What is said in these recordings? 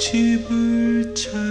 집을 찾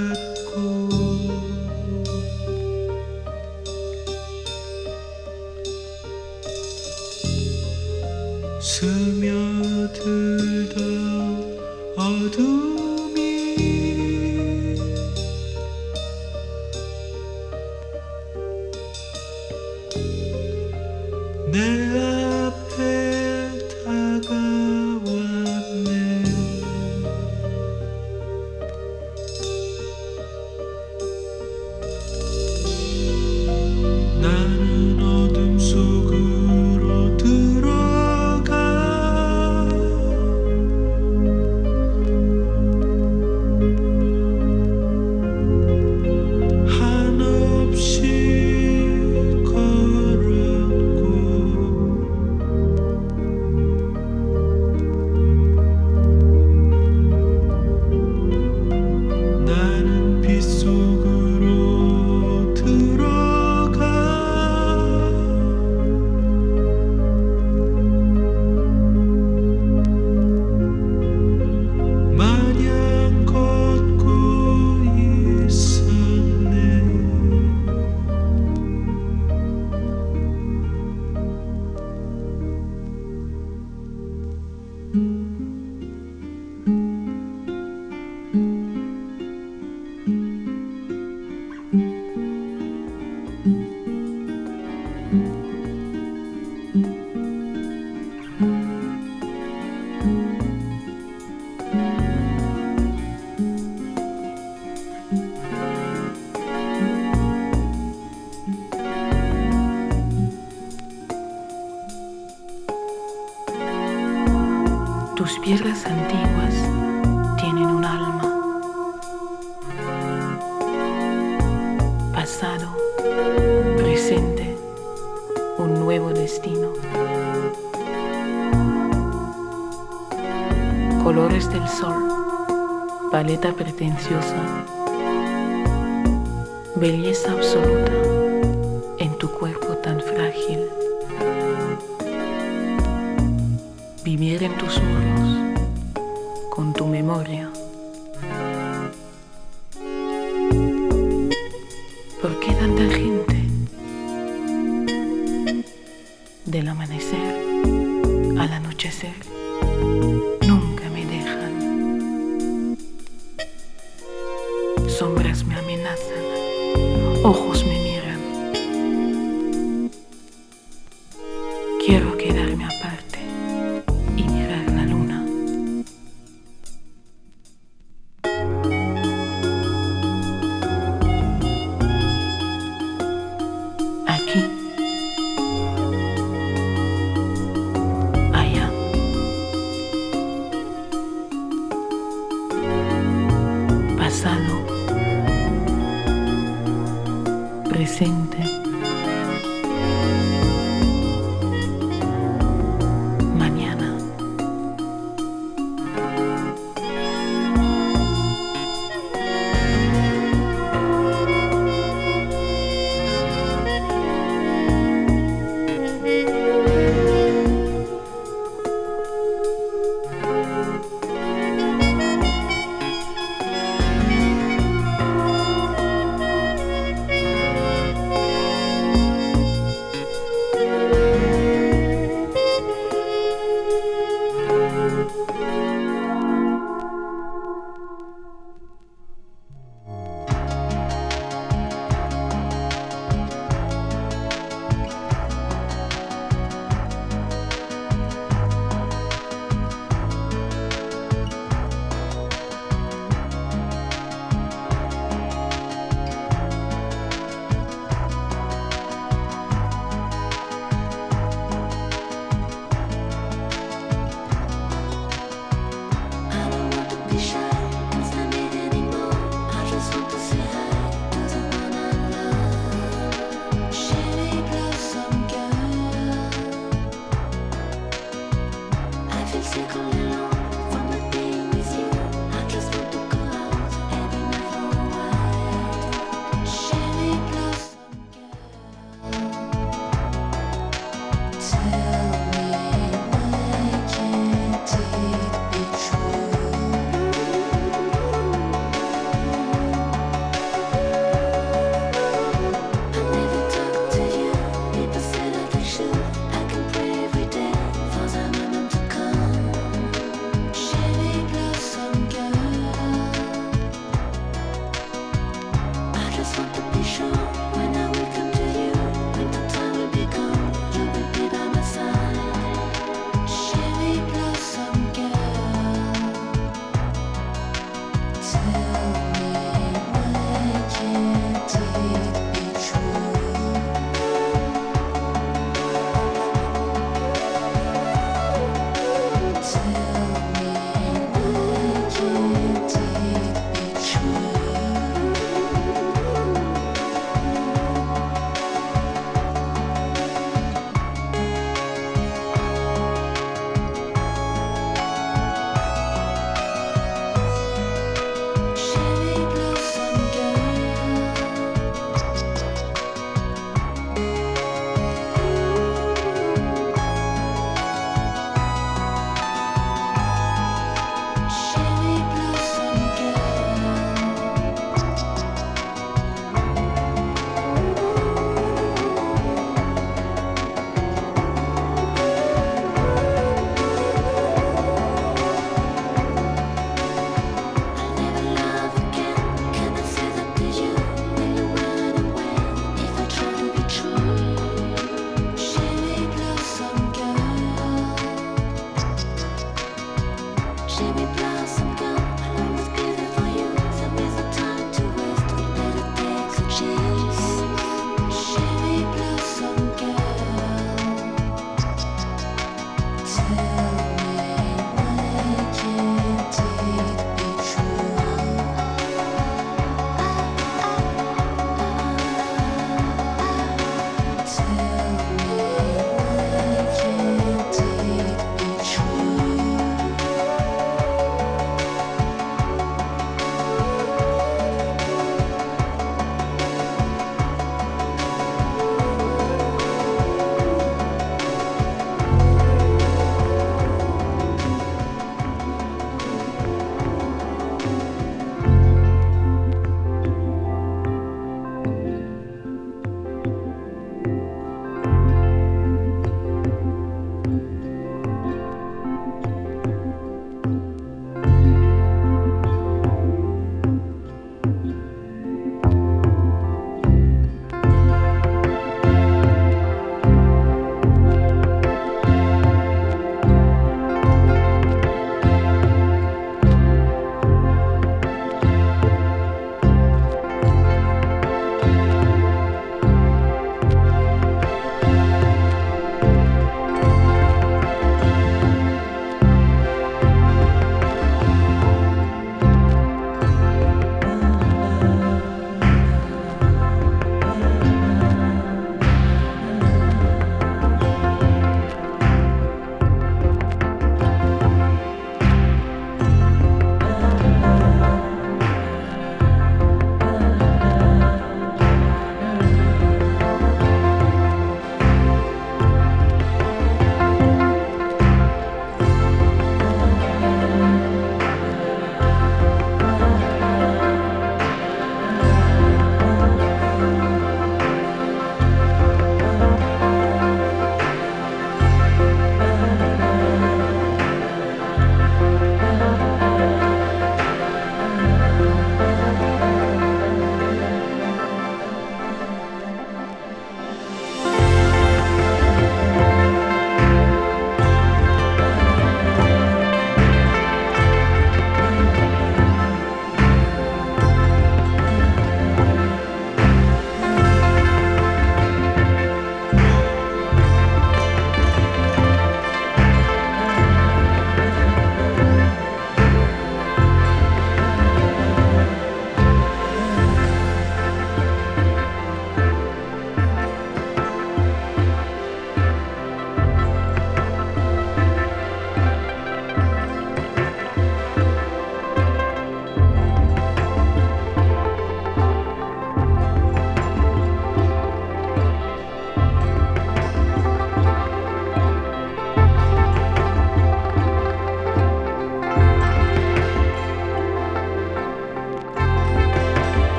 tus piedras antiguas tienen un alma. Pasado, presente, un nuevo destino. Colores del sol, paleta pretenciosa, belleza absoluta. Vivir en tus muros con tu memoria.